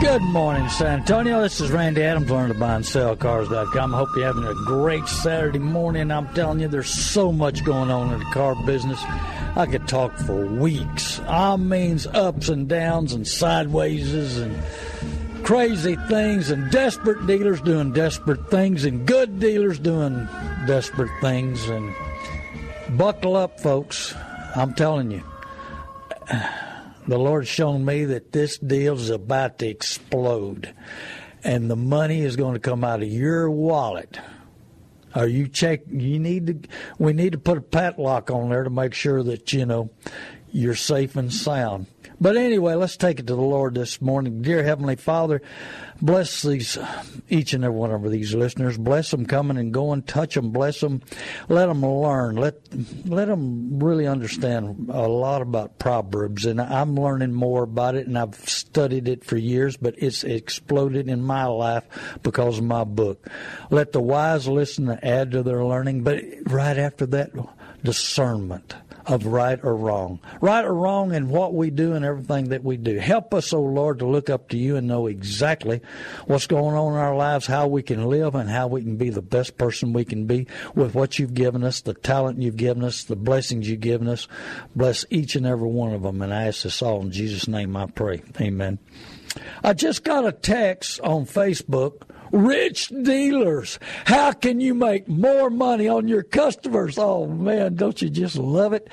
Good morning, San Antonio. This is Randy Adams, learn to buy and sell cars.com. I hope you're having a great Saturday morning. I'm telling you, there's so much going on in the car business. I could talk for weeks. I means ups and downs and sidewayses and crazy things and desperate dealers doing desperate things and good dealers doing desperate things. And buckle up, folks. I'm telling you the Lord's shown me that this deal is about to explode, and the money is going to come out of your wallet. Are you check? You need to. We need to put a padlock on there to make sure that you know you're safe and sound. But anyway, let's take it to the Lord this morning. Dear Heavenly Father, bless these each and every one of these listeners. Bless them coming and going. Touch them. Bless them. Let them learn. Let let them really understand a lot about Proverbs. And I'm learning more about it, and I've studied it for years. But it's exploded in my life because of my book. Let the wise listen and add to their learning. But right after that, discernment of right or wrong. Right or wrong in what we do and everything that we do. Help us, O oh Lord, to look up to you and know exactly what's going on in our lives, how we can live, and how we can be the best person we can be with what you've given us, the talent you've given us, the blessings you've given us. Bless each and every one of them. And I ask this all in Jesus' name I pray. Amen. I just got a text on Facebook rich dealers. How can you make more money on your customers? Oh man, don't you just love it?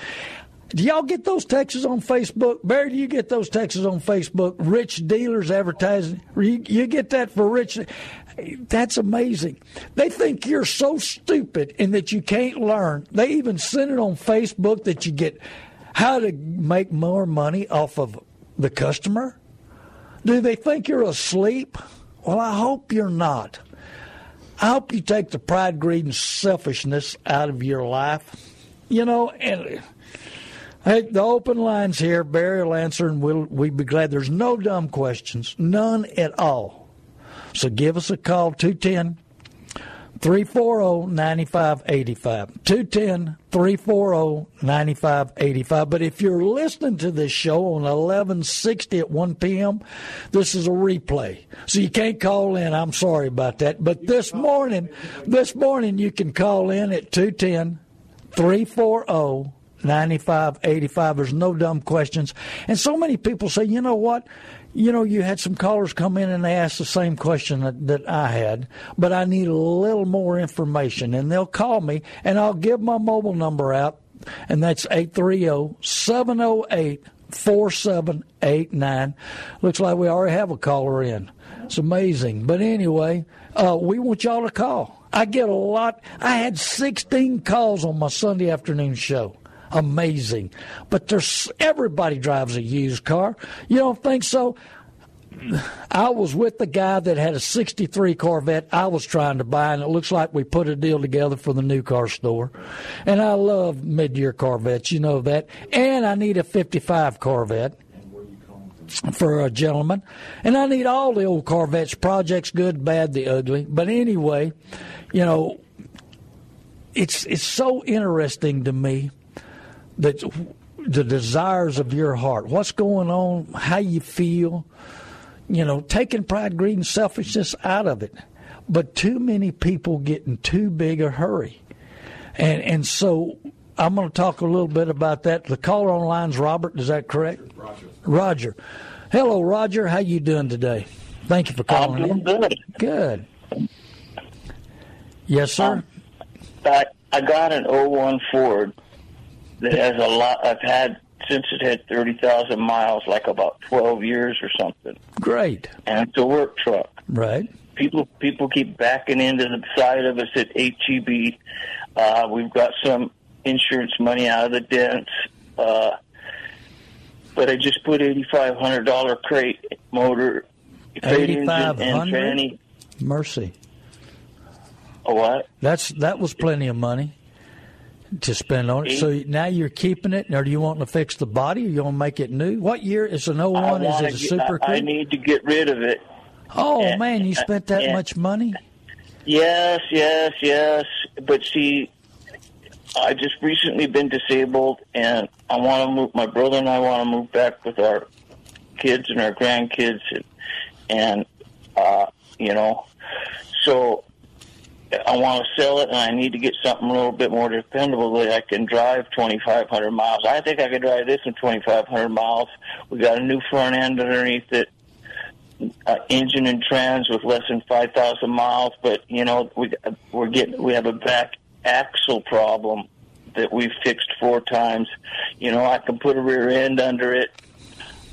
Do y'all get those texts on Facebook? Barry, do you get those texts on Facebook? Rich dealers advertising. You, you get that for rich. That's amazing. They think you're so stupid and that you can't learn. They even send it on Facebook that you get how to make more money off of the customer. Do they think you're asleep? Well, I hope you're not. I hope you take the pride, greed, and selfishness out of your life. You know, and hey, the open lines here, Barry will answer, and we'll we'd be glad. There's no dumb questions, none at all. So give us a call, 210 340 9585. 210 340 9585. But if you're listening to this show on 1160 at 1 p.m., this is a replay. So you can't call in. I'm sorry about that. But this morning, this morning you can call in at 210 340 9585. There's no dumb questions. And so many people say, you know what? You know, you had some callers come in and they asked the same question that, that I had, but I need a little more information. And they'll call me and I'll give my mobile number out, and that's 830 708 4789. Looks like we already have a caller in. It's amazing. But anyway, uh, we want y'all to call. I get a lot. I had 16 calls on my Sunday afternoon show amazing. But there's everybody drives a used car. You don't think so? I was with the guy that had a 63 Corvette I was trying to buy, and it looks like we put a deal together for the new car store. And I love mid year Corvettes, you know that. And I need a 55 Corvette for a gentleman. And I need all the old Corvettes, projects, good, bad, the ugly. But anyway, you know, it's it's so interesting to me that the desires of your heart, what's going on, how you feel, you know, taking pride, greed, and selfishness out of it. But too many people get in too big a hurry. And and so I'm going to talk a little bit about that. The caller on line's Robert, is that correct? Roger. Roger. Hello, Roger. How you doing today? Thank you for calling I'm doing in. good. Good. Yes, sir. Um, I, I got an 01 Ford that has a lot. I've had since it had 30,000 miles, like about 12 years or something. Great. And it's a work truck. Right. People people keep backing into the side of us at HEB. Uh, we've got some insurance money out of the dents. Uh, but I just put $8,500 crate motor, crate engine, and 8,500? fanny. Mercy. A what? That's that was plenty of money to spend on it. So now you're keeping it, or do you want to fix the body, or you want to make it new? What year is an 01? Is it a get- Super I, I need to get rid of it. Oh Yeah. man, you spent that Yeah. much money? Yes, yes, yes. But see, I just recently been disabled, and I want to move. My brother and I want to move back with our kids and our grandkids, and, and uh, you know, so I want to sell it, and I need to get something a little bit more dependable that I can drive 2,500 miles. I think I can drive this in 2,500 miles. We got a new front end underneath it uh, engine and trans with less than 5,000 miles, but you know we we're getting we have a back axle problem that we've fixed four times. You know I can put a rear end under it.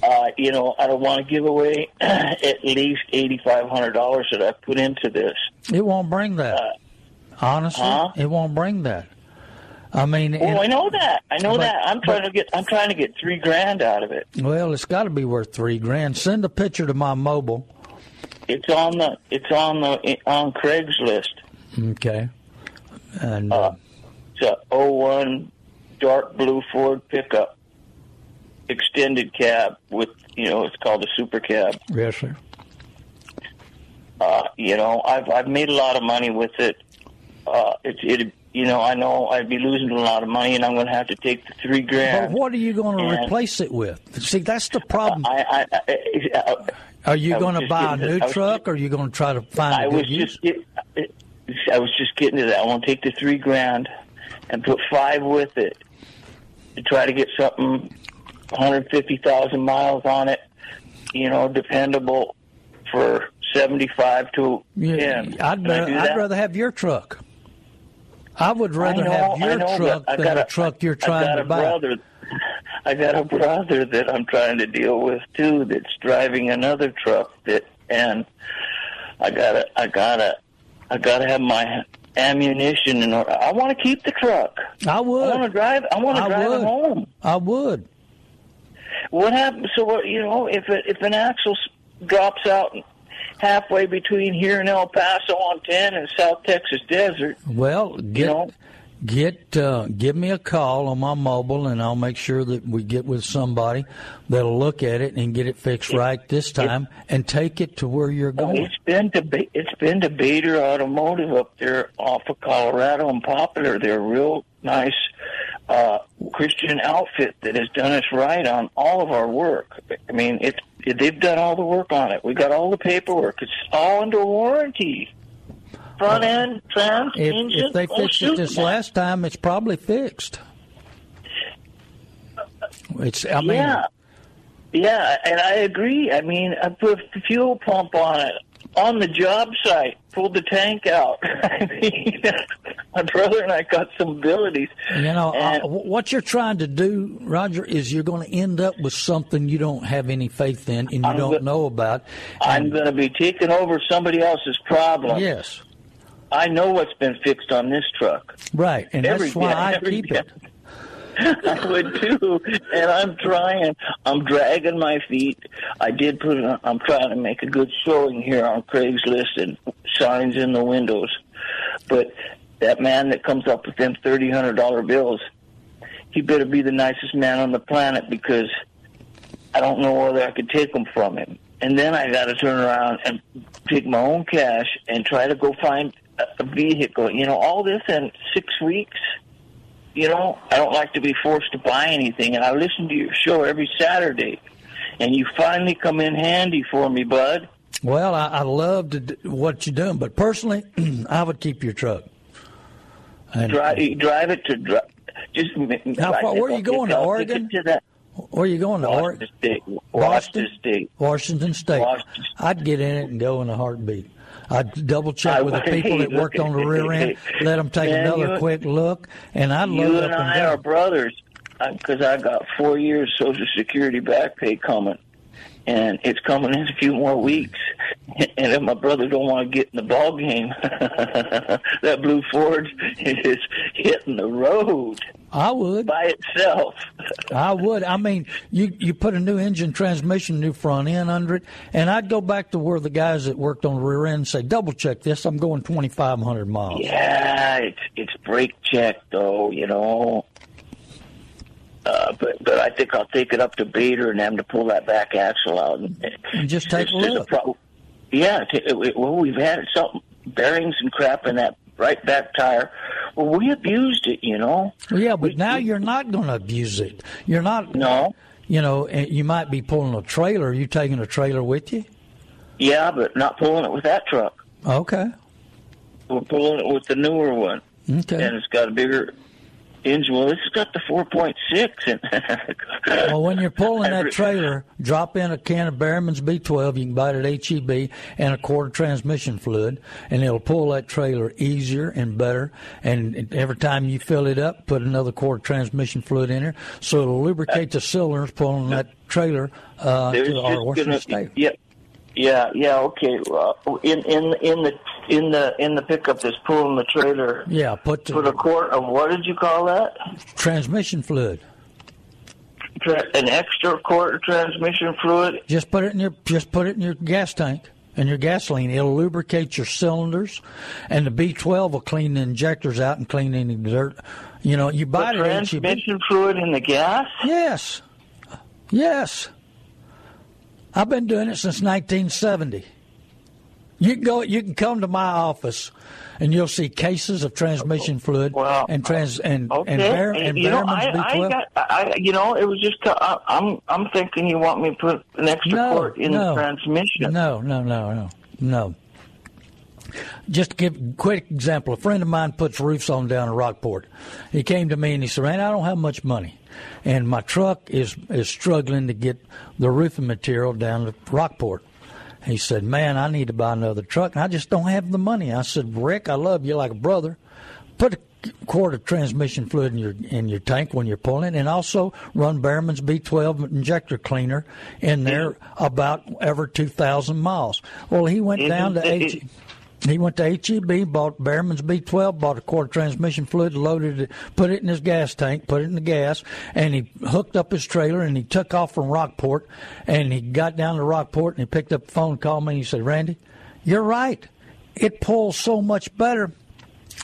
Uh, you know I don't want to give away at least eighty five hundred dollars that I put into this. It won't bring that. Honestly, Uh, huh? it won't bring that. I mean, Oh, I know that. I know but- that. I'm trying to get. I'm trying to get three grand out of it. well, it's got to be worth three grand. Send a picture to my mobile. It's on the. It's on the on Craigslist. Okay. And uh, It's a 01 dark blue Ford pickup, extended cab with you know it's called a super cab. yes, sir. Uh, you know I've I've made a lot of money with it. Uh, it's it you know I know I'd be losing a lot of money and I'm going to have to take the three grand. But what are you going to replace it with? See, that's the problem. I, I, I, I, Are you going to buy a new to- truck, just- or are you going to try to find I a was just I was just getting to that. I want to take the three grand and put five with it to try to get something 150,000 miles on it. You know, dependable for 75 to Yeah, 10. I'd, Can I rather, do I'd rather have your truck. I would rather I know, have your know, truck I than got the truck you're trying to a buy. Brother, I got a brother that I'm trying to deal with too. That's driving another truck that, and I gotta, I gotta, I gotta have my ammunition in order. I want to keep the truck. I would. I want to drive. I want to drive would. it home. I would. What happens? So what? You know, if it, if an axle drops out halfway between here and El Paso on 10 and South Texas Desert, Well, get know? get uh, give me a call on my mobile, and I'll make sure that we get with somebody that'll look at it and get it fixed right this time, and take it to where you're going. It's been to it's been to Bader Automotive up there off of Colorado and Poplar. They're real nice uh, Christian outfit that has done us right on all of our work. I mean, it's they've done all the work on it. We got all the paperwork. It's all under warranty. Front end, trans, If, engine. if they fixed it this last time, it's probably fixed. It's. I mean, yeah, yeah, and I agree. I mean, I put a fuel pump on it on the job site. Pulled the tank out. I mean, my brother and I got some abilities. You know, And- uh, what you're trying to do, Roger, is you're going to end up with something you don't have any faith in and you I'm don't go- know about. I'm going to be taking over somebody else's problem. yes, I know what's been fixed on this truck. right, and Every that's why day, I keep day. it. I would too, and I'm trying. I'm dragging my feet. I did put. on- I'm trying to make a good showing here on Craigslist and signs in the windows. But that man that comes up with them thirty hundred dollar bills, he better be the nicest man on the planet because I don't know whether I could take them from him. And then I got to turn around and take my own cash and try to go find a vehicle. You know, all this in six weeks you know, I don't like to be forced to buy anything, and I listen to your show every Saturday, and you finally come in handy for me, bud. Well, I, I love to do what you're doing, but personally, I would keep your truck. And, Drive, drive it to drive. Just How far- where are you going, to Oregon? To that. Where are you going to? Oregon? Washington State. Washington State. Washington State. Washington. I'd get in it and go in a heartbeat. I'd double check with the people that worked on the rear end, let them take Man, another quick look, and You load and up and I are down. brothers because I got four years Social Security back pay coming, and it's coming in a few more weeks. And if my brother don't want to get in the ball game, that blue Ford is hitting the road I would. by itself. I would. I mean, you you put a new engine, transmission, new front end under it, and I'd go back to where the guys that worked on the rear end say, double check this. I'm going 2,500 miles. Yeah, it's it's brake check though, you know. Uh, but but I think I'll take it up to Bader and them to pull that back axle out and, And just take a look. pro- yeah, t- it- well, we've had some bearings and crap in that right back tire. Well, we abused it, you know. Yeah, but now you're not going to abuse it. You're not. No, You know, you might be pulling a trailer. Are you taking a trailer with you? yeah, but not pulling it with that truck. Okay. We're pulling it with the newer one, Okay. and it's got a bigger engine. Well, this has got the four point six, and Well, when you're pulling that trailer, drop in a can of Berryman's B12. You can buy it at HEB and a quart of transmission fluid, and it'll pull that trailer easier and better. And every time you fill it up, put another quart of transmission fluid in there, so it'll lubricate the cylinders pulling that trailer uh, to our just Washington gonna, State. yeah, yeah, yeah. Okay. Well, in in in the in the in the pickup that's pulling the trailer, Yeah, put put a quart of what did you call that? transmission fluid. Tra- an extra quart of transmission fluid. Just put it in your just put it in your gas tank and your gasoline. It'll lubricate your cylinders, and the B12 will clean the injectors out and clean any dirt. You know, you buy Put it transmission fluid in the gas. Yes, yes. I've been doing it since 1970. You can go. You can come to my office, and you'll see cases of transmission fluid Well, and trans and Okay. and, Bear, and you know, I, I B12. got, I, you know, it was just, I, I'm, I'm thinking you want me to put an extra no, quart in no, the transmission. No, no, no, no, no. Just to give a quick example, a friend of mine puts roofs on down in Rockport. He came to me and he said, "Man, I don't have much money, and my truck is is struggling to get the roofing material down to Rockport." He said, "Man, I need to buy another truck, and I just don't have the money." I said, "Rick, I love you like a brother. Put a quart of transmission fluid in your in your tank when you're pulling, and also run Berryman's B12 injector cleaner in there about every 2,000 miles." Well, he went down to Isn't H. it- He went to HEB, bought Berryman's B12, bought a quart of transmission fluid, loaded it, put it in his gas tank, put it in the gas, and he hooked up his trailer and he took off from Rockport. And he got down to Rockport and he picked up the phone, called me, and he said, Randy, you're right. It pulls so much better.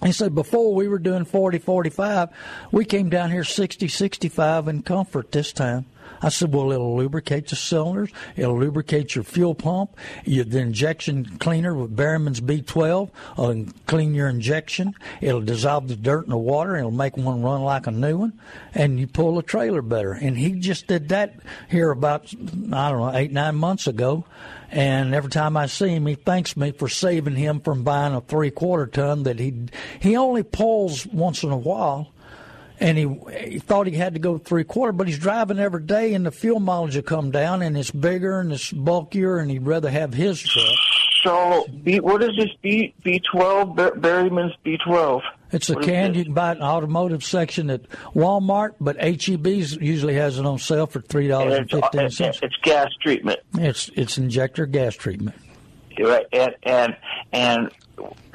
He said, before we were doing 40, 45, we came down here 60, 65 in comfort this time. I said, well, it'll lubricate the cylinders. It'll lubricate your fuel pump. You, the injection cleaner with Berryman's B12 will uh, clean your injection. It'll dissolve the dirt in the water. It'll make one run like a new one. And you pull the trailer better. And he just did that here about, I don't know, eight, nine months ago. And every time I see him, he thanks me for saving him from buying a three quarter ton that he he only pulls once in a while. And he, he thought he had to go three quarter, but he's driving every day, and the fuel mileage will come down, and it's bigger and it's bulkier, and he'd rather have his truck. So, B, what is this B B12? Ber- Berryman's B12. It's a What can you can buy the automotive section at Walmart, but HEB's usually has it on sale for three dollars and It's, uh, fifteen it's, it's gas treatment, It's it's injector gas treatment. right? And and and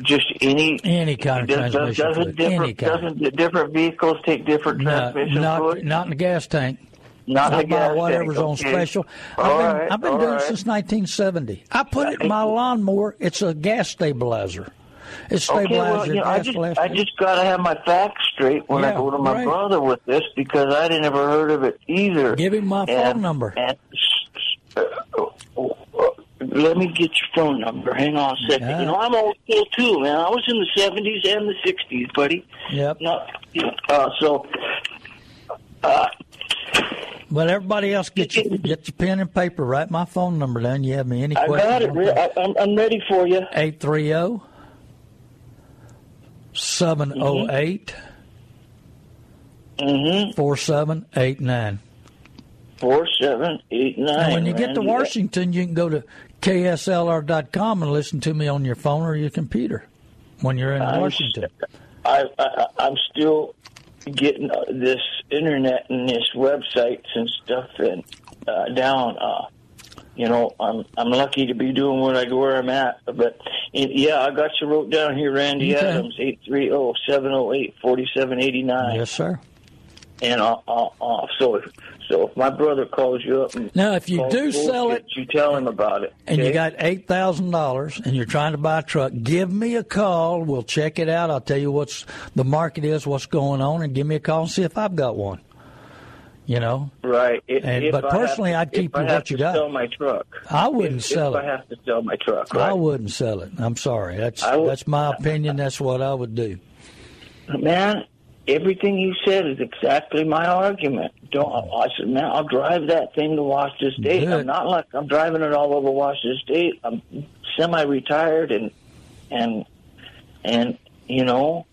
just any Any kind of does, transmission doesn't fluid, different doesn't different vehicles take different No, transmission not fluid? not in the gas tank. Not the gas whatever's tank, on okay. special. I've All been, right, I've been doing right. it since 1970. I put it in my lawnmower. It's a gas stabilizer. It's Okay, well, you know, I just. I just got to have my facts straight when I go to my right. brother with this because I would never heard of it either. Give him my phone number. and, uh, uh, let me get your phone number. Hang on a second. Yeah. You know, I'm old school too, man. I was in the '70s and the '60s, buddy. Yep. Not, uh, so uh, But everybody else, get your get your pen and paper. Write my phone number down. You have me any I questions? got it. I, I'm, I'm ready for you. 830 708 Mm-hmm. 4789. 4789. when you get to Washington, you can go to kslr.com and listen to me on your phone or your computer when you're in I'm Washington. I, I, I'm still getting uh, this internet and this websites and stuff and uh, down. Uh, you know, I'm I'm lucky to be doing what I do where I'm at. But and, yeah, I got you wrote down here, Randy Okay. Adams, eight three zero seven zero eight forty seven eighty nine. Yes, sir. And uh, uh, uh, so if so if my brother calls you up and Now, if you do sell it- you tell him about it. and you got eight thousand dollars and you're trying to buy a truck, give me a call. We'll check it out. I'll tell you what's the market is, what's going on, and give me a call and see if I've got one. You know, Right. If, And- if but personally, to- I'd keep if I you have what you got. Sell my truck. I wouldn't if, sell it. I have to sell my truck. Right? I wouldn't sell it. I'm sorry. That's would- that's my opinion. That's what I would do. Man, everything you said is exactly my argument. Don't I said, man, I'll drive that thing to Washington State. Good. I'm not like I'm driving it all over Washington State. I'm semi-retired and and and you know,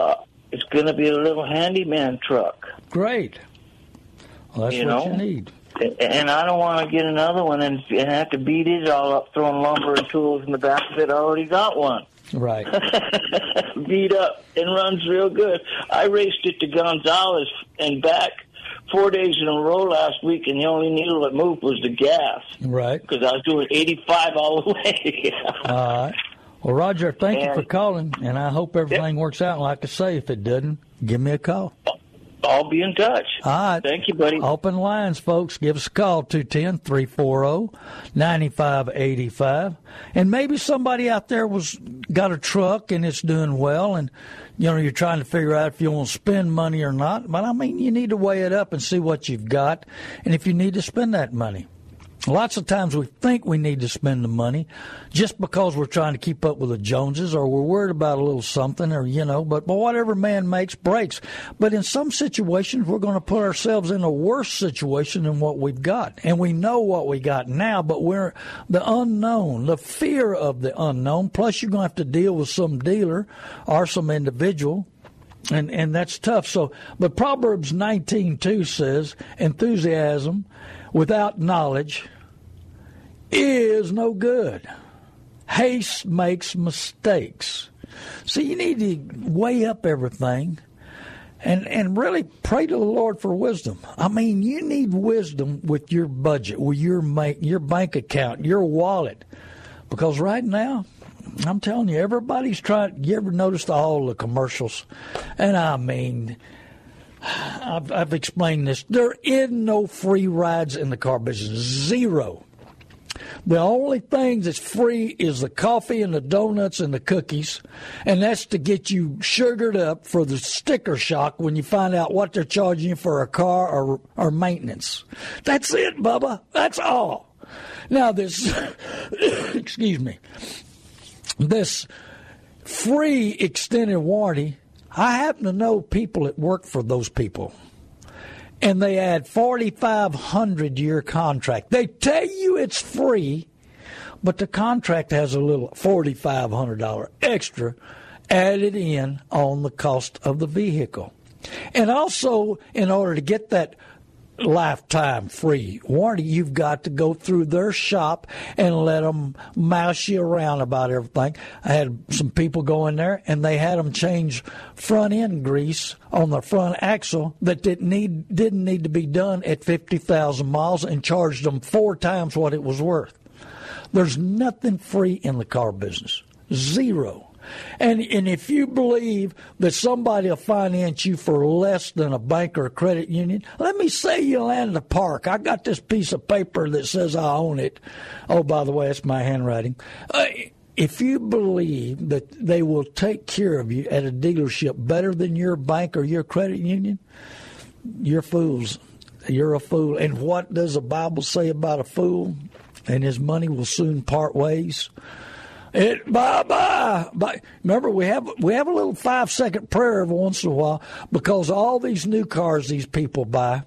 uh, it's going to be a little handyman truck. Great. Well, that's You what know? you need. And I don't want to get another one and, and have to beat it all up, throwing lumber and tools in the back of it. I already got one. Right. beat up and runs real good. I raced it to Gonzales and back four days in a row last week, and the only needle that moved was the gas Right. because I was doing 85 all the way. All right. Well, Roger, thank you for calling, and I hope everything works out. Like I say, if it doesn't, give me a call. I'll be in touch. All right. Thank you, buddy. Open lines, folks. Give us a call, 210 340 9585. And maybe somebody out there was got a truck and it's doing well, and you know, you're trying to figure out if you want to spend money or not. But I mean, you need to weigh it up and see what you've got and if you need to spend that money. Lots of times we think we need to spend the money just because we're trying to keep up with the Joneses or we're worried about a little something or, you know, but, but whatever man makes breaks. But in some situations, we're going to put ourselves in a worse situation than what we've got. And we know what we got now, but we're the unknown, the fear of the unknown. Plus, you're going to have to deal with some dealer or some individual and and that's tough. So, but Proverbs nineteen two says, "Enthusiasm without knowledge is no good. Haste makes mistakes." So you need to weigh up everything. And, and really pray to the Lord for wisdom. I mean, you need wisdom with your budget, with your make, your bank account, your wallet, because right now, I'm telling you, everybody's trying. You ever noticed all the commercials? And I mean, I've, I've explained this. There is no free rides in the car business. Zero. The only thing that's free is the coffee and the donuts and the cookies, and that's to get you sugared up for the sticker shock when you find out what they're charging you for a car or, or maintenance. That's it, Bubba. That's all. Now this, excuse me, this free extended warranty. I happen to know people that work for those people and they add 4500 to your contract. They tell you it's free, but the contract has a little $4500 extra added in on the cost of the vehicle. And also in order to get that lifetime free warranty, you've got to go through their shop and let them mouse you around about everything. I had some people go in there and they had them change front end grease on the front axle that didn't need didn't need to be done at fifty thousand miles and charged them four times what it was worth. There's nothing free in the car business. Zero. And and if you believe that somebody will finance you for less than a bank or a credit union, let me say you land in the park. I got this piece of paper that says I own it. Oh, by the way, it's my handwriting. Uh, if you believe that they will take care of you at a dealership better than your bank or your credit union, you're fools. You're a fool. And what does the Bible say about a fool? And his money will soon part ways. It bye bye. Bye. Remember, we have we have a little five second prayer every once in a while because all these new cars these people buy.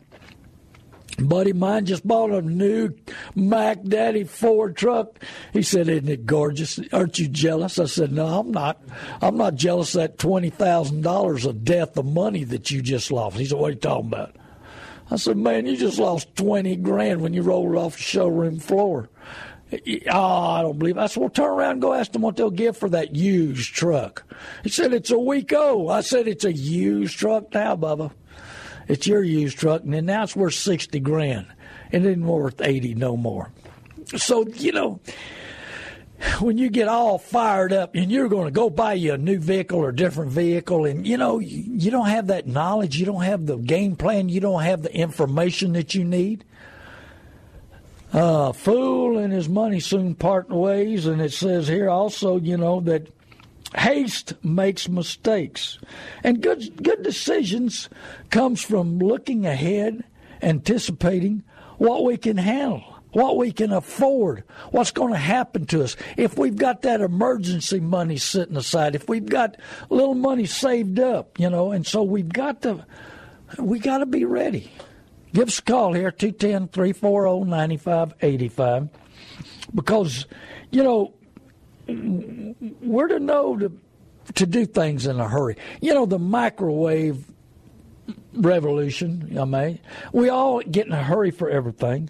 Buddy mine just bought a new Mac Daddy Ford truck. He said, "Isn't it gorgeous? Aren't you jealous?" I said, "No, I'm not. I'm not jealous of that twenty thousand dollars of death of money that you just lost." He said, "What are you talking about?" I said, man, you just lost 20 grand when you rolled off the showroom floor. Oh, I don't believe it. I said, well, turn around and go ask them what they'll give for that used truck. He said, it's a week old. I said, it's a used truck now, Bubba. It's your used truck, and then now it's worth 60 grand. It isn't worth 80 no more. So, you know, when you get all fired up and you're going to go buy you a new vehicle or a different vehicle and you know you don't have that knowledge you don't have the game plan you don't have the information that you need uh, fool and his money soon part ways and it says here also you know that haste makes mistakes and good good decisions comes from looking ahead anticipating what we can handle what we can afford, what's going to happen to us. If we've got that emergency money sitting aside, if we've got a little money saved up, you know, and so we've got to, we got to be ready. Give us a call here, 210 340 9585, because, you know, we're to know to, to do things in a hurry. You know, the microwave revolution, I mean, we all get in a hurry for everything.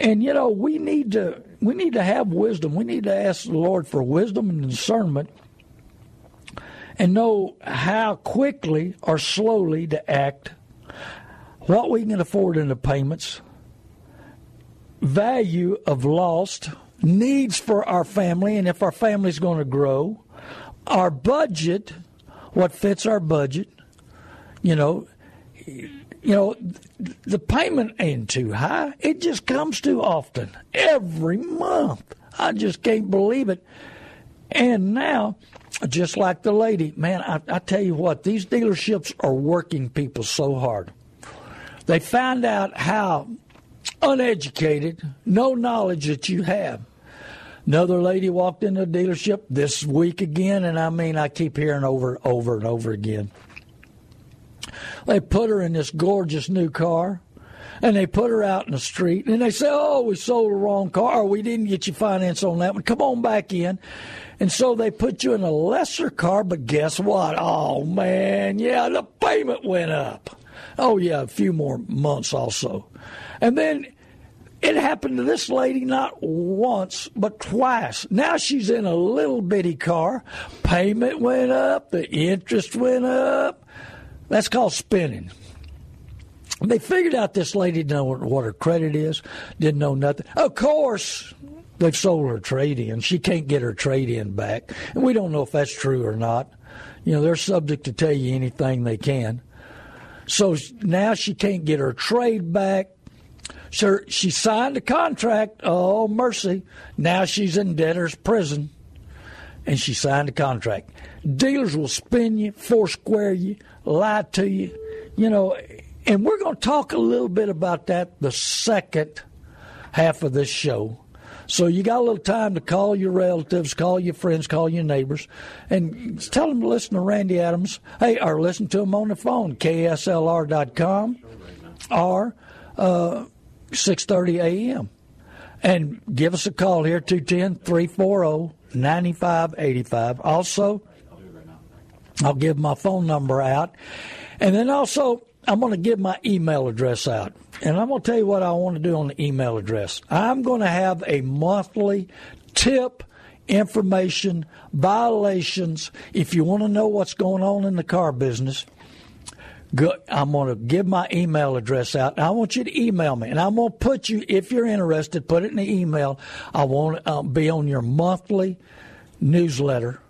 And you know, we need to we need to have wisdom. We need to ask the Lord for wisdom and discernment and know how quickly or slowly to act, what we can afford in the payments, value of lost, needs for our family, and if our family is going to grow, our budget, what fits our budget, you know, you know, the payment ain't too high. It just comes too often every month. I just can't believe it. And now, just like the lady, man, I, I tell you what, these dealerships are working people so hard. They find out how uneducated, no knowledge that you have. Another lady walked into a dealership this week again, and I mean, I keep hearing over, over and over again. They put her in this gorgeous new car and they put her out in the street and they say, Oh, we sold the wrong car. Oh, we didn't get you finance on that one. Come on back in. And so they put you in a lesser car, but guess what? Oh, man, yeah, the payment went up. Oh, yeah, a few more months also. And then it happened to this lady not once, but twice. Now she's in a little bitty car. Payment went up, the interest went up. That's called spinning. They figured out this lady didn't know what her credit is, didn't know nothing. Of course, they've sold her trade in. She can't get her trade in back. And we don't know if that's true or not. You know, they're subject to tell you anything they can. So now she can't get her trade back. So she signed a contract. Oh, mercy. Now she's in debtor's prison. And she signed a contract. Dealers will spin you, four square you, lie to you, you know. And we're going to talk a little bit about that the second half of this show. So you got a little time to call your relatives, call your friends, call your neighbors, and tell them to listen to Randy Adams. Hey, or listen to him on the phone, kslr.com or uh, 6.30 a.m. And give us a call here, 210-340-9585. Also, I'll give my phone number out. And then also, I'm going to give my email address out. And I'm going to tell you what I want to do on the email address. I'm going to have a monthly tip information violations. If you want to know what's going on in the car business, go, I'm going to give my email address out. I want you to email me, and I'm going to put you, if you're interested, put it in the email. I want to uh, be on your monthly newsletter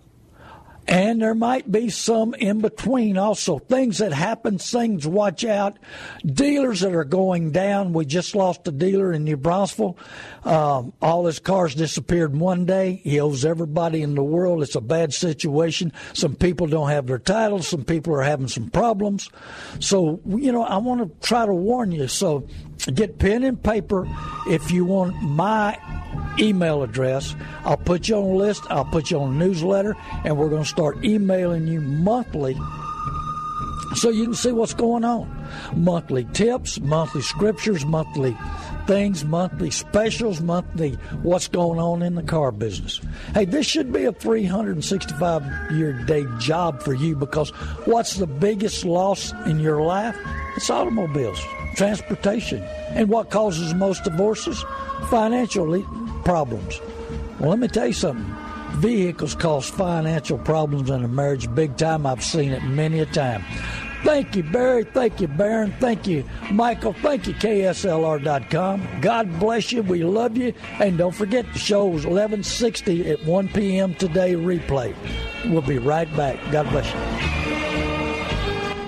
and there might be some in between also. Things that happen, things watch out. Dealers that are going down. We just lost a dealer in New Braunfels. Um, all his cars disappeared one day. He owes everybody in the world. It's a bad situation. Some people don't have their titles. Some people are having some problems. So, you know, I want to try to warn you. So get pen and paper if you want my email address. I'll put you on a list, I'll put you on a newsletter, and we're going to start emailing you monthly so you can see what's going on. Monthly tips, monthly scriptures, monthly things, monthly specials, monthly what's going on in the car business. Hey, this should be a 365 year day job for you because what's the biggest loss in your life? It's automobiles. Transportation. And what causes most divorces? Financial problems. Well, let me tell you something. Vehicles cause financial problems in a marriage big time. I've seen it many a time. Thank you, Barry. Thank you, Baron. Thank you, Michael. Thank you, KSLR.com. God bless you. We love you. And don't forget, the show is 1160 at 1 p.m. today, replay. We'll be right back. God bless you.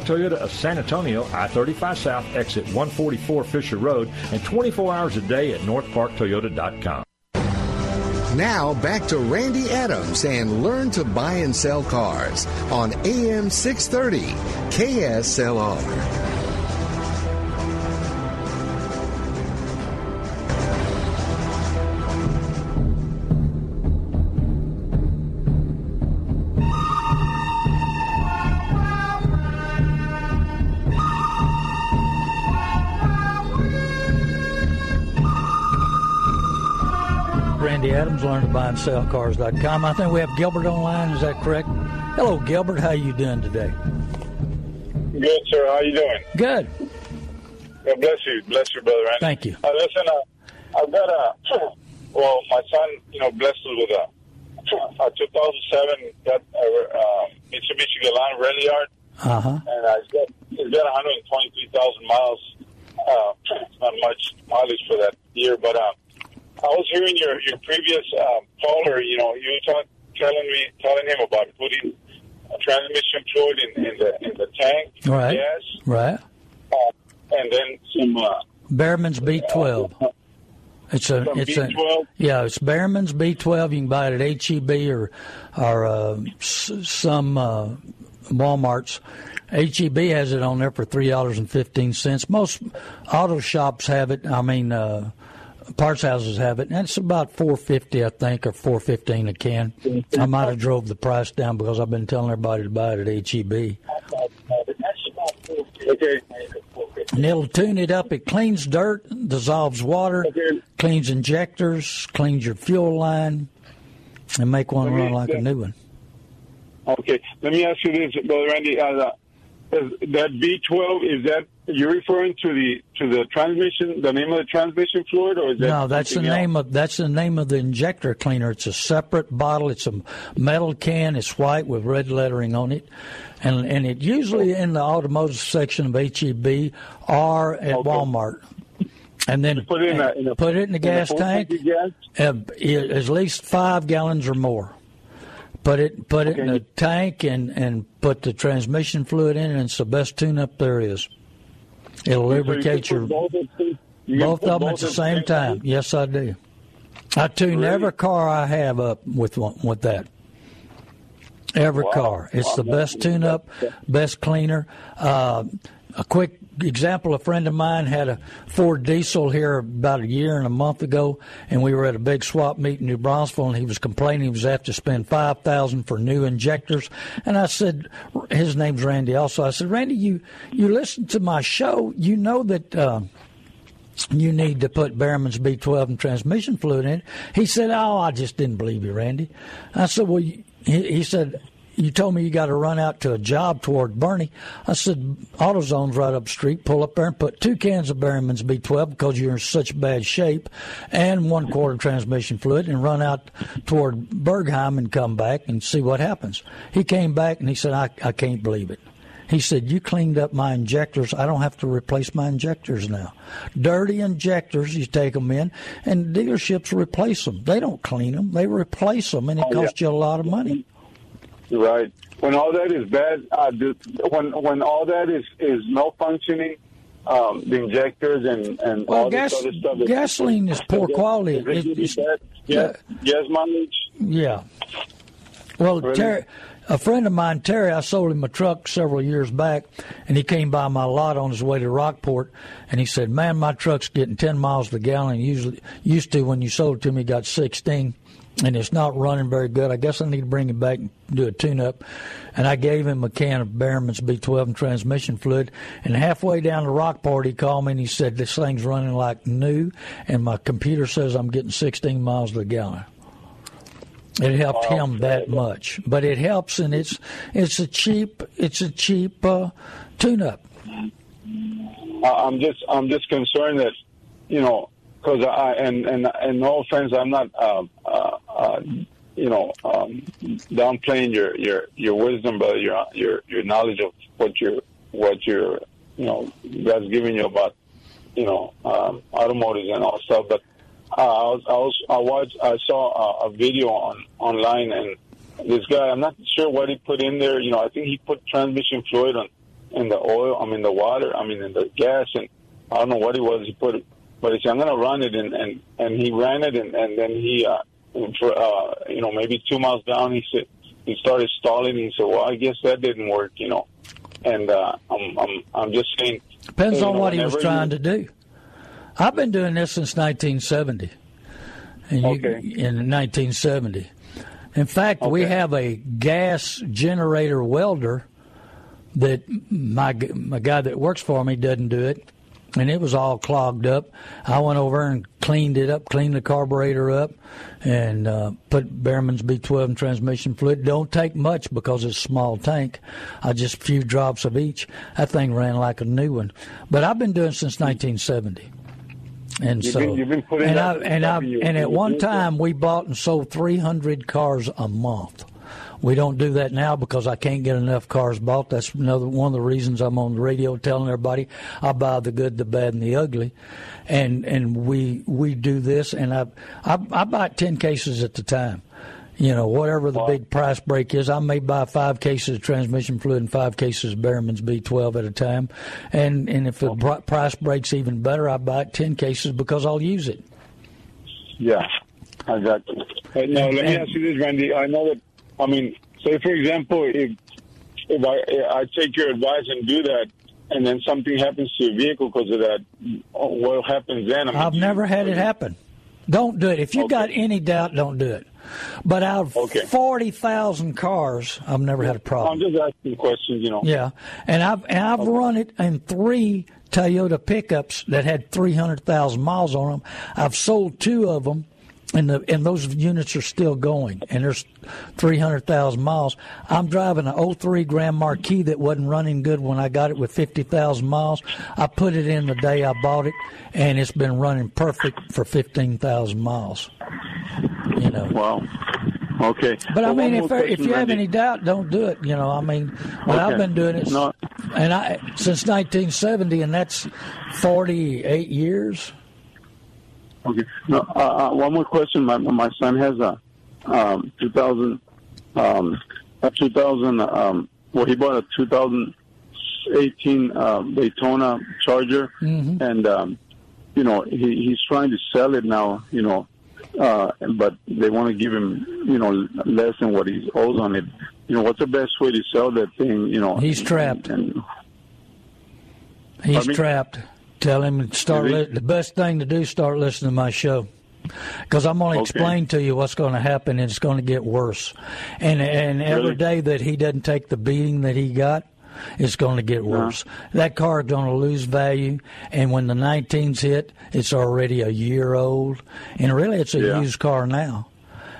Toyota of San Antonio, I-35 South, exit 144 Fisher Road, and 24 hours a day at northparktoyota.com. Now back to Randy Adams and learn to buy and sell cars on AM 630 KSLR. Adams, learn to buy and sell cars.com. I think we have Gilbert online. Is that correct? Hello, Gilbert. How you doing today? Good, sir. How you doing? Good. God bless you. Bless you, brother. Randy. Thank you. Uh, listen, uh, I've got a, well, my son, you know, blessed us with a, a 2007 got a, uh, Mitsubishi Galant Ralliart. Uh-huh. And uh, it's got, it's got 123,000 miles. Uh, not much mileage for that year, but, uh, I was hearing your your previous um, caller. You know, you were talk, telling me telling him about putting a transmission fluid in, in the in the tank. Right. Yes. Right. Uh, and then some. Uh, Berryman's B12. Uh, it's a it's B12? a yeah it's Berryman's B12. You can buy it at HEB or or uh, s- some uh, WalMarts. HEB has it on there for three dollars and fifteen cents. Most auto shops have it. I mean, uh, parts houses have it, and it's about four fifty, I think, or four fifteen a can. I might have drove the price down because I've been telling everybody to buy it at HEB. okay. And it'll tune it up. It cleans dirt, dissolves water, Okay. cleans injectors, cleans your fuel line, and make one run like a new one. Okay. Let me ask you this, brother Randy. Uh, that B12 is that you're referring to the to the transmission, the name of the transmission fluid, or is that No, that's the name else? of that's the name of the injector cleaner. It's a separate bottle. It's a metal can. It's white with red lettering on it, and and it usually in the automotive section of HEB or at Okay. Walmart. And then put it in a- in a- put it in the in gas tank. of Uh, at least five gallons or more. Put it put it in Okay. a tank and and put the transmission fluid in, and it's the best tune up there is. It'll So you can lubricate your both of them- you both of them at the same time. Yes, I do. I tune Really? every car I have up with one, with that. Every Wow. car. It's Wow, the best tune up, best cleaner. Uh, a quick example: a friend of mine had a Ford diesel here about a year and a month ago, and we were at a big swap meet in New Braunfels, and he was complaining he was have to spend five thousand for new injectors. And I said, his name's Randy. Also, I said, Randy, you you listen to my show, you know that. Uh, you need to put Berryman's B12 and transmission fluid in. He said, Oh, I just didn't believe you, Randy. I said, Well, he, he said, You told me you got to run out to a job toward Boerne. I said, AutoZone's right up the street. Pull up there and put two cans of Berryman's B12 because you're in such bad shape and one quarter transmission fluid and run out toward Bergheim and come back and see what happens. He came back and he said, I, I can't believe it. He said, You cleaned up my injectors. I don't have to replace my injectors now. Dirty injectors, you take them in, and dealerships replace them. They don't clean them, they replace them, and it Oh, yeah. costs you a lot of money. Right. When all that is bad, uh, when when all that is is malfunctioning, um, the injectors and and Well, all gas- this other stuff. is- gasoline is poor quality. Is it It's- bad? Yeah. Gas mileage. Yeah. Well, Really? Terry, a friend of mine, Terry, I sold him a truck several years back, and he came by my lot on his way to Rockport, and he said, "Man, my truck's getting ten miles to the gallon. Usually, used to when you sold it to me, got sixteen, and it's not running very good. I guess I need to bring it back and do a tune-up." And I gave him a can of Berryman's B12 and transmission fluid. And halfway down to Rockport, he called me and he said, "This thing's running like new, and my computer says I'm getting sixteen miles to the gallon." It helped him that much, but it helps, and it's it's a cheap it's a cheap uh, tune-up. I- I'm just I'm just concerned that you know because I and and and no offense, I'm not uh, uh, uh, you know um, downplaying your your your wisdom, but your your your knowledge of what your what your you know God's giving you about you know um, automotives and all stuff. But uh, I was I was I watched I saw a, a video on online and this guy I'm not sure what he put in there. You know I think he put transmission fluid on in the oil, I mean the water, I mean in the gas, and I don't know what it was he put, it, but he said I'm gonna run it, and and and he ran it, and and then he, uh, uh, you know maybe two miles down, he said he started stalling. He said, well, I guess that didn't work, you know, and uh, I'm I'm I'm just saying Depends on know, what he was trying you- to do. I've been doing this since 1970. And you, Okay. In 1970. In fact, we have a gas generator welder that my my guy that works for me doesn't do it, and it was all clogged up. I went over and cleaned it up, cleaned the carburetor up, and uh, put Berryman's B12 and transmission fluid. Don't take much because it's a small tank. I just a few drops of each. That thing ran like a new one. But I've been doing it since 1970. And You've so, been- you've been putting and I, and I, stuff in your- and at one time we bought and sold 300 cars a month. We don't do that now because I can't get enough cars bought. That's another one of the reasons I'm on the radio telling everybody I buy the good, the bad, and the ugly, and and we we do this, and I I, I buy ten cases at the time. You know, whatever the big price break is, I may buy five cases of transmission fluid and five cases of Berryman's B12 at a time, and and if the pr- price breaks even better, I buy ten cases because I'll use it. Yeah, I got you. Hey, now, let me ask you this, Randy. I know that, I mean, say, for example, if if I, I take your advice and do that, and then something happens to your vehicle because of that, what happens then? I mean, I've never had it happen. Don't do it. If you Okay. got any doubt, don't do it. But out of Okay. forty thousand cars, I've never had a problem. I'm just asking questions, you know. Yeah, and I've and I've run it in three Toyota pickups that had three hundred thousand miles on them. I've sold two of them, and the and those units are still going, and there's three hundred thousand miles. I'm driving an 03 Grand Marquis that wasn't running good when I got it with fifty thousand miles. I put it in the day I bought it, and it's been running perfect for fifteen thousand miles. You know. Wow. Okay. But I mean, if if you have any doubt, don't do it. You know, I mean, but I've been doing it, No. and I since 1970, and that's 48 years. Okay. No, uh, uh, one more question. My my son has a um, 2000, um, a 2000. Um, well, he bought a 2018 uh, Daytona Charger, Mm-hmm. and um, you know he, he's trying to sell it now. You know, uh, but they want to give him you know less than what he owes on it. You know, what's the best way to sell that thing? You know, He's trapped. And, He's Pardon me? trapped. Tell him to start. Li- the best thing to do start listening to my show. Because I'm going to Okay. explain to you what's going to happen, and it's going to get worse. And and every Really? day that he doesn't take the beating that he got, it's going to get uh-huh. worse. That car is going to lose value, and when the 19s hit, it's already a year old, and really it's a Yeah. used car now.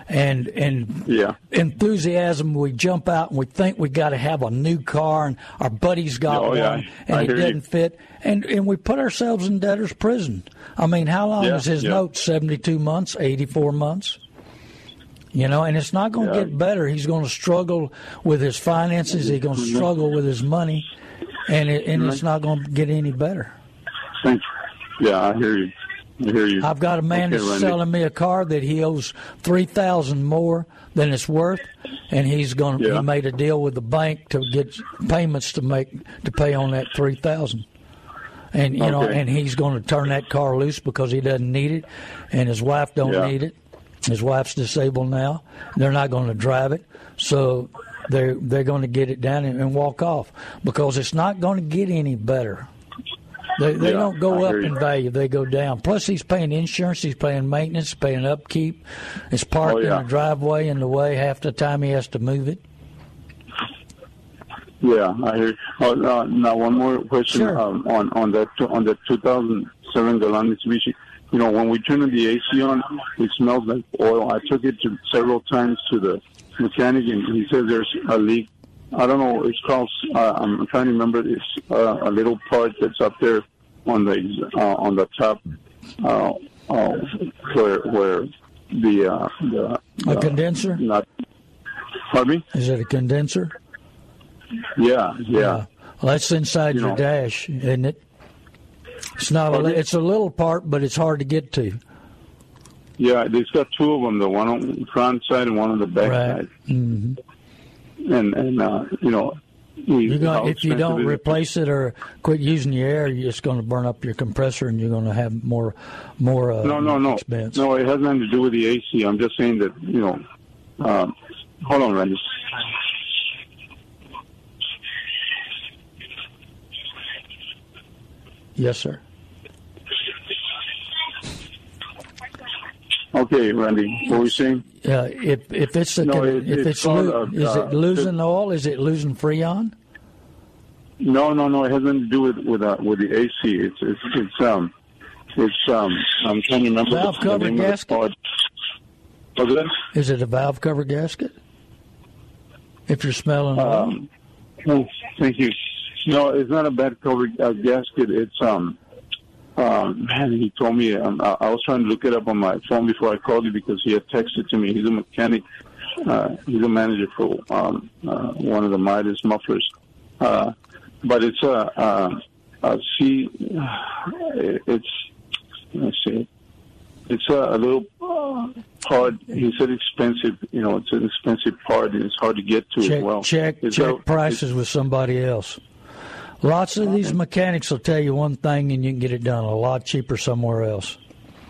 And and Yeah. enthusiasm, we jump out and we think we got to have a new car, and our buddy's got Oh, one, yeah. and I it hear you. didn't fit, and and we put ourselves in debtor's prison. I mean, how long Yeah, is his yeah. note? Seventy two months, eighty four months. You know, and it's not going to Yeah. get better. He's going to struggle with his finances. He's going to struggle with his money, and it, and it's not going to get any better. Yeah, I hear you. I hear you. I've got a man Okay, that's Randy. selling me a car that he owes three thousand more than it's worth, and he's going. to. He made a deal with the bank to get payments to make to pay on that three thousand. And you know, and he's going to turn that car loose because he doesn't need it, and his wife don't Yeah. need it. His wife's disabled now. They're not going to drive it, so they're they're going to get it down and, and walk off because it's not going to get any better. They, they Yeah, don't go I up in value; they go down. Plus, he's paying insurance, he's paying maintenance, paying upkeep. It's oh, parked Oh, yeah. in the driveway in the way. Half the time, he has to move it. Yeah, I hear. Oh, uh, now one more question Sure. um, on on that on that 2007 Galant Mitsubishi. You know, when we turn the AC on, it smells like oil. I took it to several times to the mechanic, and he says there's a leak. I don't know. It's called. Uh, I'm trying to remember. It's uh, a little part that's up there on the uh, on the top, uh, uh, where where the uh, the A condenser? Not. Pardon me. Is it a condenser? Yeah, yeah. Well, that's inside You your know. dash, isn't it? It's not. A, it's a little part, but it's hard to get to. Yeah, there's got two of them, the one on the front side and one on the back Right. side. hmm And, and uh, you know, how going if you don't it replace it or quit using the air, you're just going to burn up your compressor, and you're going to have more more uh, No, no, no. expense. No, it has nothing to do with the AC. I'm just saying that, you know, um, hold on, Randy. Yes, sir. Okay, Randy, what were you saying? Uh, if if it's a, No, it- if it's it's, lo- uh, is uh, it losing oil? Is it losing freon? No, no, no. It has nothing to do with with uh, with the AC. It's it's it's um it's um I'm trying to remember Valve the cover name of the gasket? part. Was it? Is it a valve cover gasket? If you're smelling oil, Um, oh, thank you. No, it's not a bad cover uh, gasket. It's um, um, man. He told me. Um, I, I was trying to look it up on my phone before I called you because he had texted to me. He's a mechanic. Uh, he's a manager for um, uh, one of the Midas mufflers. Uh, but it's a, a, a C. It's let's see. It's a, a little uh, part. He said expensive. You know, it's an expensive part, and it's hard to get to check as well. check It's check a- prices with somebody else. Lots of these mechanics will tell you one thing, and you can get it done a lot cheaper somewhere else.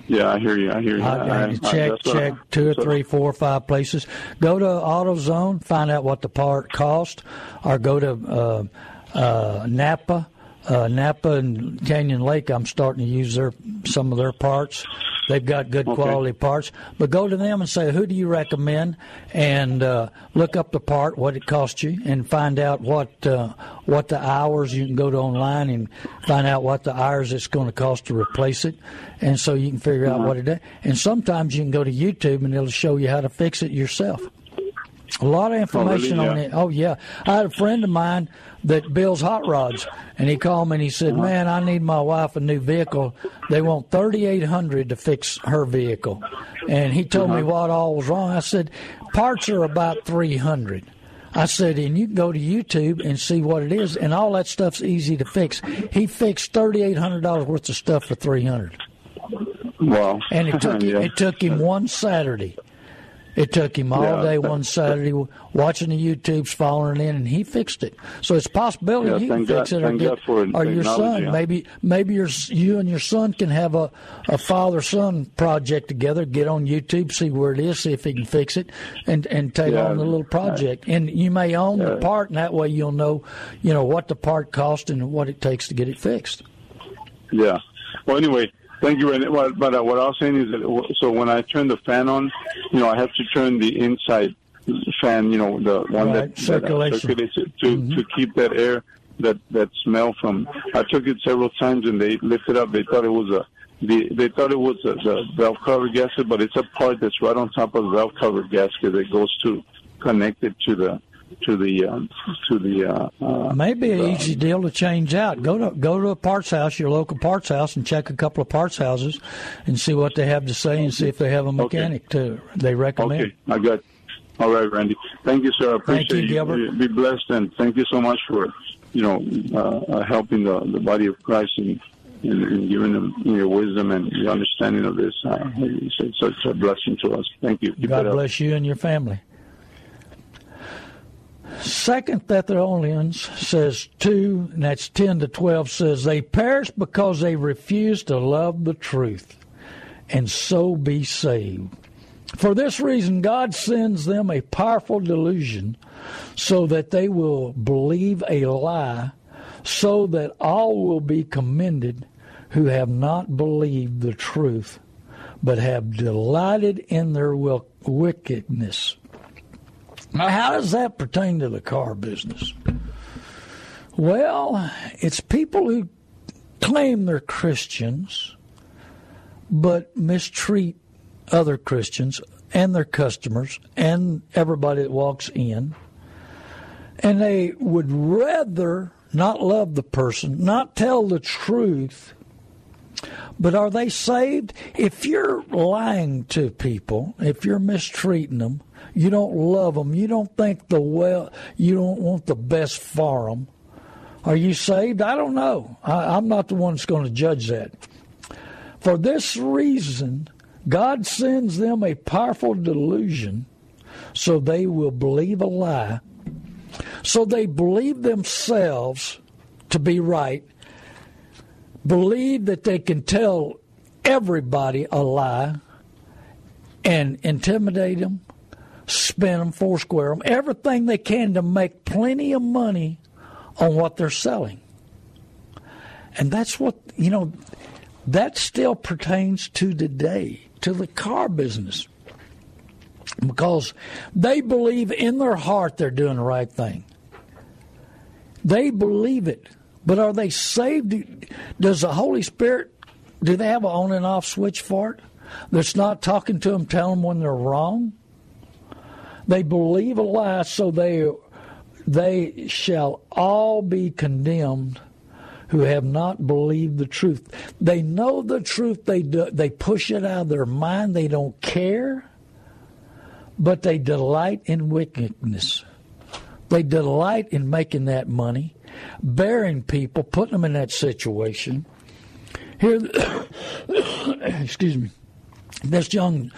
Yeah, I hear you. I hear you. I, I, I- I- check, that's check I- two or three, four or five places. Go to AutoZone, find out what the part cost, or go to uh, uh, Napa. Uh, Napa and Canyon Lake, I'm starting to use their some of their parts. They've got good Okay. quality parts. But go to them and say, who do you recommend? And uh, look up the part, what it cost you, and find out what uh, what the hours. You can go to online and find out what the hours it's going to cost to replace it, and so you can figure out what it is. And sometimes you can go to YouTube and it'll show you how to fix it yourself. A lot of information really? on it. Oh yeah, I had a friend of mine that builds hot rods, and he called me and he said, Uh-huh. "Man, I need my wife a new vehicle. They want thirty eight hundred to fix her vehicle." And he told me Uh-huh. what all was wrong. I said, "Parts are about three hundred. I said, and you can go to YouTube and see what it is, and all that stuff's easy to fix. He fixed thirty eight hundred dollars worth of stuff for three hundred, Wow. and it took yeah. it took him one Saturday. It took him all Yeah. day one Saturday watching the YouTubes, following in, and he fixed it. So it's a possibility Yeah, you can thank God- fix it, or, get, or your son. Maybe maybe your you and your son can have a, a father son project together. Get on YouTube, see where it is, see if he can fix it, and and take Yeah. on the little project. And you may own the part, and that way you'll know, you know, what the part cost and what it takes to get it fixed. Yeah. Well, anyway, thank you. Randy. Well, but uh, what I was saying is that so when I turn the fan on, you know, I have to turn the inside fan, you know, the one Right, that, circulation. that circulates it to to keep that air that that smell from. I took it several times and they lifted up. They thought it was a. The, they thought it was a, the valve cover gasket, but it's a part that's right on top of the valve cover gasket that goes to connect it to the to the um, to the uh, uh, Maybe an easy deal to change out. Go to go to a parts house, your local parts house, and check a couple of parts houses, and see what they have to say, and see if they have a mechanic to they recommend. Okay, I got. All right, Randy. Thank you, sir. I Thank you, appreciate Gilbert. Be blessed, and thank you so much for, you know, uh, uh, helping the, the body of Christ and, and, and giving them your wisdom and your understanding. of this. Uh, it's, it's such a blessing to us. Thank you. Keep God bless you and your family. Second Thessalonians says two, and that's ten to twelve says they perish because they refuse to love the truth, and so be saved. For this reason, God sends them a powerful delusion, so that they will believe a lie, so that all will be commended who have not believed the truth, but have delighted in their wickedness. Now, how does that pertain to the car business? Well, it's people who claim they're Christians, but mistreat other Christians and their customers and everybody that walks in. And they would rather not love the person, not tell the truth. But are they saved? If you're lying to people, if you're mistreating them, you don't love them, you don't think the well, you don't want the best for them. Are you saved? I don't know. I, I'm not the one that's going to judge that. For this reason, God sends them a powerful delusion so they will believe a lie. So they believe themselves to be right, believe that they can tell everybody a lie and intimidate them, spin them, foursquare them, everything they can to make plenty of money on what they're selling. And that's what, you know, that still pertains to today, to the car business. Because they believe in their heart they're doing the right thing. They believe it. But are they saved? Does the Holy Spirit, do they have an on and off switch for it? That's not talking to them, telling them when they're wrong? They believe a lie, so they they shall all be condemned who have not believed the truth. They know the truth. They do, they push it out of their mind. They don't care, but they delight in wickedness. They delight in making that money, bearing people, putting them in that situation. Here, excuse me. This young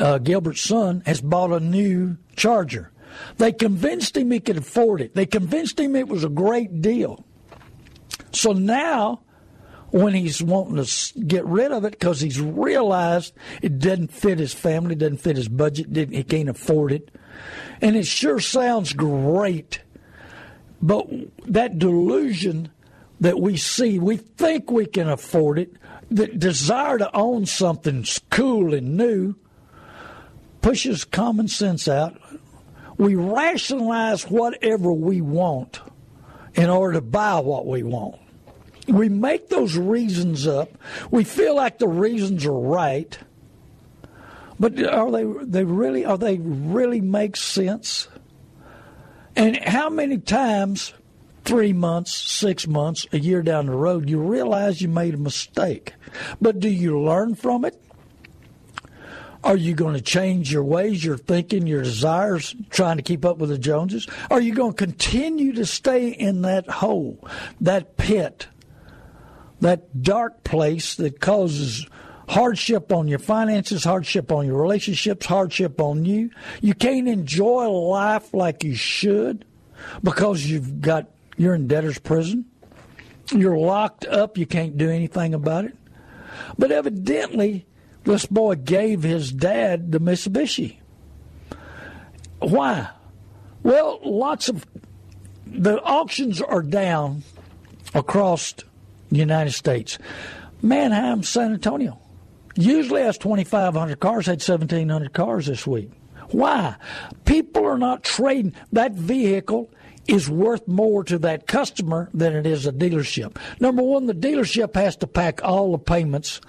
uh, Gilbert's son has bought a new Charger. They convinced him he could afford it. They convinced him it was a great deal. So now, when he's wanting to get rid of it because he's realized it doesn't fit his family, doesn't fit his budget, he can't afford it, and it sure sounds great, but that delusion that we see, we think we can afford it, the desire to own something cool and new pushes common sense out. We rationalize whatever we want in order to buy what we want. We make those reasons up. We feel like the reasons are right. But are they they really are they really make sense? And how many times 3 months, 6 months, a year down the road you realize you made a mistake. But do you learn from it? Are you going to change your ways, your thinking, your desires, trying to keep up with the Joneses? Are you going to continue to stay in that hole, that pit, that dark place that causes hardship on your finances, hardship on your relationships, hardship on you? You can't enjoy life like you should because you've got you're in debtor's prison. You're locked up. You can't do anything about it. But evidently, this boy gave his dad the Mitsubishi. Why? Well, lots of the auctions are down across the United States. Manheim, San Antonio. Usually has 2,500 cars, had 1,700 cars this week. Why? People are not trading. That vehicle is worth more to that customer than it is a dealership. Number one, the dealership has to pack all the payments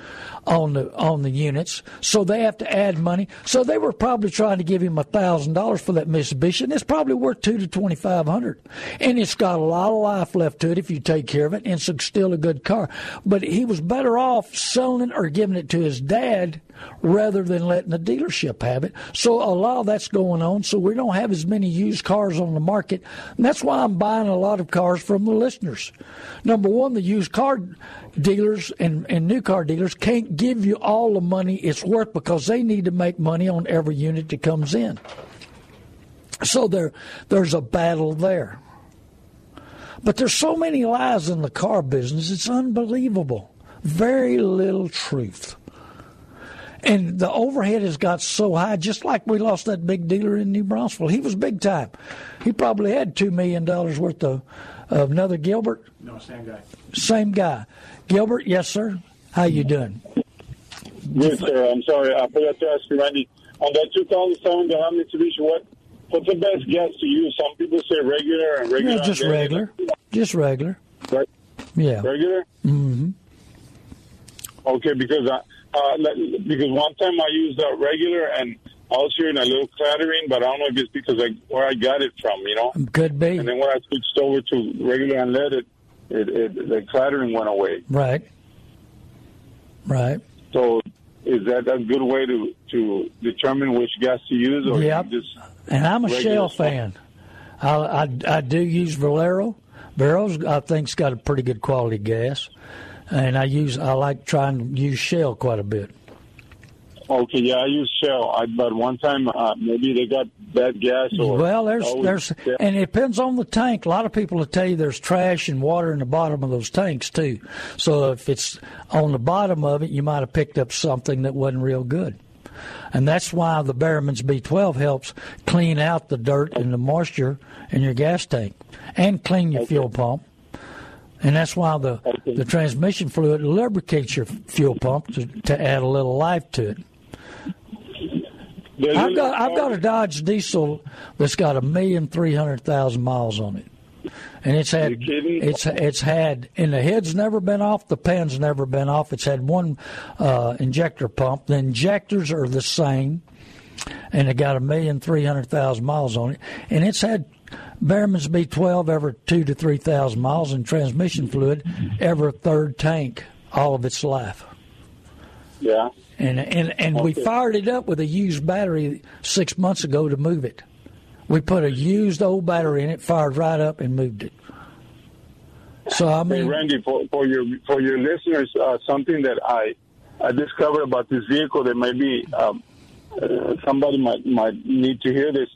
on the on the units, so they have to add money. So they were probably trying to give him a thousand dollars for that Mitsubishi, and it's probably worth two to twenty five hundred. And it's got a lot of life left to it if you take care of it, and it's still a good car. But he was better off selling it or giving it to his dad rather than letting the dealership have it. So a lot of that's going on. So we don't have as many used cars on the market. And that's why I'm buying a lot of cars from the listeners. Number one, the used car dealers and, and new car dealers can't can't give you all the money it's worth because they need to make money on every unit that comes in. So there, there's a battle there. But there's so many lies in the car business, it's unbelievable. Very little truth. And the overhead has got so high, just like we lost that big dealer in New Braunfels. He was big time. He probably had $2 million worth of, of another Gilbert. No, same guy. Same guy. Gilbert, yes, sir. How you doing? Good, sir. I'm sorry. I forgot to ask you, Randy. On that 2007 Galant Mitsubishi, what what's the best gas to use? Some people say regular and regular. Yeah, just regular. Just regular. Right. Yeah. Regular. Mm-hmm. Okay, because I, uh, because one time I used uh, regular and I was hearing a little clattering, but I don't know if it's because I where I got it from, you know. Could be. And then when I switched over to regular and let it, it the clattering went away. Right. Right. So, is that a good way to to determine which gas to use, or Yep. just And I'm a Shell stuff? fan. I, I, I do use Valero. Valero's I think's got a pretty good quality gas, and I use I like trying to use Shell quite a bit. Okay, yeah, I use Shell, I, but one time uh, maybe they got bad gas Well, there's there's and it depends on the tank. A lot of people will tell you there's trash and water in the bottom of those tanks too. So if it's on the bottom of it, you might have picked up something that wasn't real good. And that's why the Berryman's B12 helps clean out the dirt and the moisture in your gas tank and clean your fuel pump. And that's why the, the transmission fluid lubricates your fuel pump to, to add a little life to it. I've got I've got a Dodge Diesel that's got a million three hundred thousand miles on it, and it's had it's it's had and the head's never been off, the pan's never been off. It's had one uh, injector pump. The injectors are the same, and it got a million three hundred thousand miles on it, and it's had Berryman's B12 every two to three thousand miles, and transmission fluid every third tank all of its life. Yeah. And and and we fired it up with a used battery six months ago to move it. We put a used old battery in it, fired right up, and moved it. So I Hey, mean, Randy, for, for your for your listeners, uh, something that I I discovered about this vehicle that maybe um, uh, somebody might might need to hear this.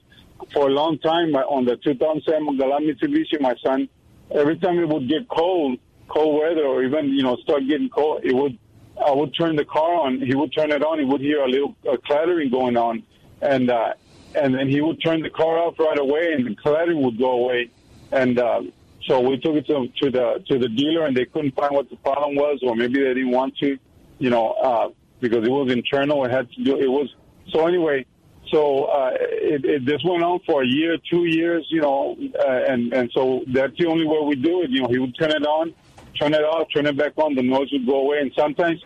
For a long time, my, on the 2007 Galant Mitsubishi, my son, every time it would get cold, cold weather, or even you know start getting cold, it would I would turn the car on. He would turn it on. He would hear a little uh, clattering going on, and uh, and then he would turn the car off right away, and the clattering would go away. And uh, so we took it to, to the to the dealer, and they couldn't find what the problem was, or maybe they didn't want to, you know, uh, because it was internal. It had to do. It was so anyway. So uh, it, it this went on for a year, two years, you know, uh, and and so that's the only way we do it. You know, he would turn it on, turn it off, turn it back on. The noise would go away, and sometimes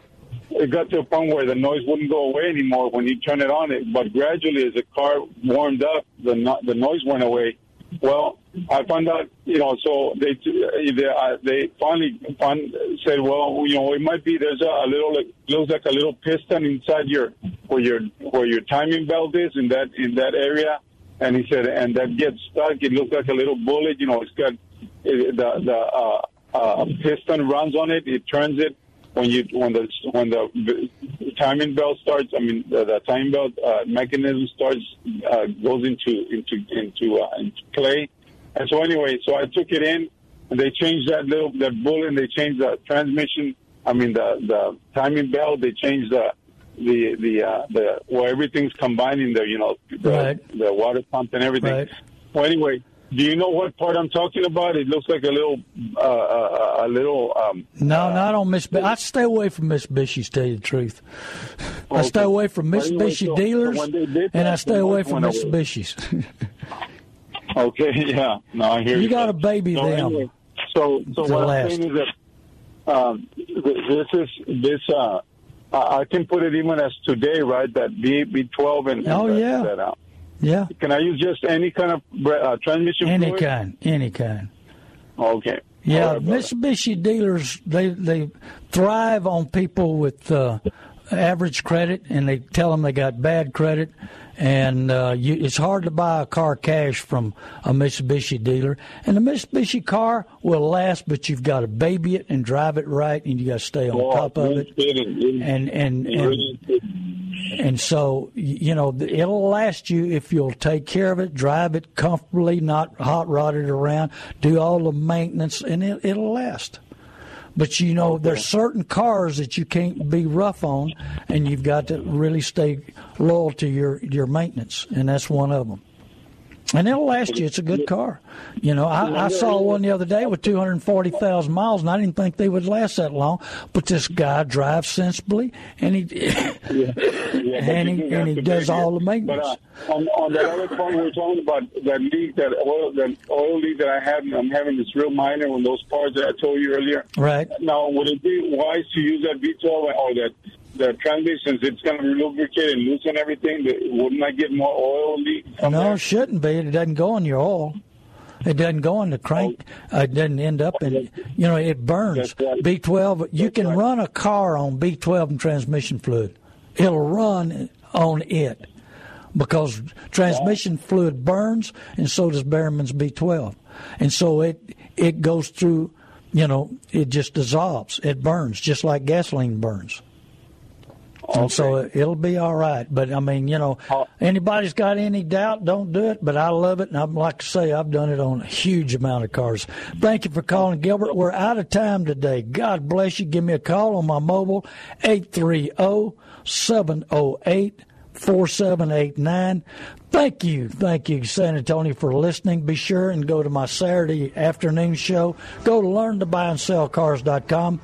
it got to a point where the noise wouldn't go away anymore when you turn it on. It, but gradually, as the car warmed up, the no, the noise went away. Well, I found out, you know, so they they, uh, they finally found, said, well, you know, it might be there's a, a little like, looks like a little piston inside your where your where your timing belt is in that in that area, and he said, and that gets stuck. It looks like a little bullet, you know, it's got the the uh, uh, piston runs on it, it turns it when you when the when the timing belt starts. I mean, the, the timing belt uh, mechanism starts uh, goes into into into, uh, into play. And so anyway, so I took it in, and they changed that little that bullet, and they changed the transmission. I mean, the the timing belt. They changed the the the uh, the well, everything's combined in there. You know, the, Right. the water pump and everything. Right. Well, anyway, do you know what part I'm talking about? It looks like a little uh, uh, a little. Um, no, not on Miss. I stay away from Mitsubishi's. To tell you the truth, I stay away from Well, anyway, Mitsubishi dealers, so did and I stay away from away. Mitsubishi's. Okay, yeah. No, I hear you. You gotta baby so them Anyway, so, so to what last. I'm saying is that um, th- this is this. Uh, I I can put it even as today, right? That B B twelve and Oh, and that, yeah. That, uh, yeah, can I use just any kind of uh, transmission? any fluid? kind, any kind. Okay. Yeah, right. Mitsubishi dealers they they thrive on people with uh, average credit, and they tell them they got bad credit, and uh, you, it's hard to buy a car cash from a Mitsubishi dealer. And the Mitsubishi car will last, but you've got to baby it and drive it right, and you got to stay on top of it. And and and, and so you know it'll last you if you'll take care of it, drive it comfortably, not hot rod it around, do all the maintenance, and it, it'll last. But you know, there's certain cars that you can't be rough on, and you've got to really stay loyal to your your maintenance, and that's one of them. And it'll last you. It's a good car. You know, I, I saw one the other day with 240,000 miles, and I didn't think they would last that long. But this guy drives sensibly, and he yeah. Yeah, and he, and he does all the maintenance. But uh, on, on that other phone, we were talking about that leak, that oil, that oil leak that I had. I'm having this real minor on those parts that I told you earlier. Right. Now, would it be wise to use that V12 or that the transmissions, it's going to lubricate and loosen everything. Wouldn't I get more oil leak? No, it shouldn't be. It doesn't go in your oil. It doesn't go in the crank. Uh, it doesn't end up in. You know, it burns. Right. B12. You That's can right. run a car on B12 and transmission fluid. It'll run on it because transmission fluid burns, and so does Berryman's B12, and so it it goes through. You know, it just dissolves. It burns just like gasoline burns. And so it'll be all right. But I mean, you know, anybody's got any doubt, don't do it. But I love it, and I'm like I say, I've done it on a huge amount of cars. Thank you for calling, Gilbert. We're out of time today. God bless you. Give me a call on my mobile eight three zero seven zero eight. 4789. Thank you. Thank you, San Antonio, for listening. Be sure and go to my Saturday afternoon show. Go to learn to buy and sell learntobuyandsellcars.com.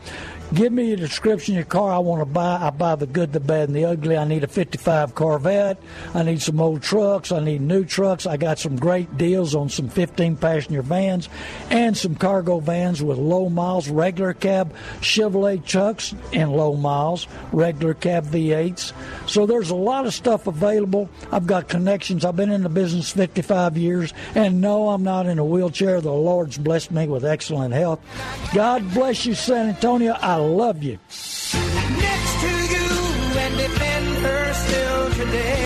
Give me a description of your car I want to buy. I buy the good, the bad, and the ugly. I need a 55 Corvette. I need some old trucks. I need new trucks. I got some great deals on some 15 passenger vans and some cargo vans with low miles, regular cab Chevrolet trucks and low miles, regular cab V8s. So there's a lot of stuff available. I've got connections. I've been in the business 55 years, and no, I'm not in a wheelchair. The Lord's blessed me with excellent health. God bless you, San Antonio. I love you. next to you and defend her still today.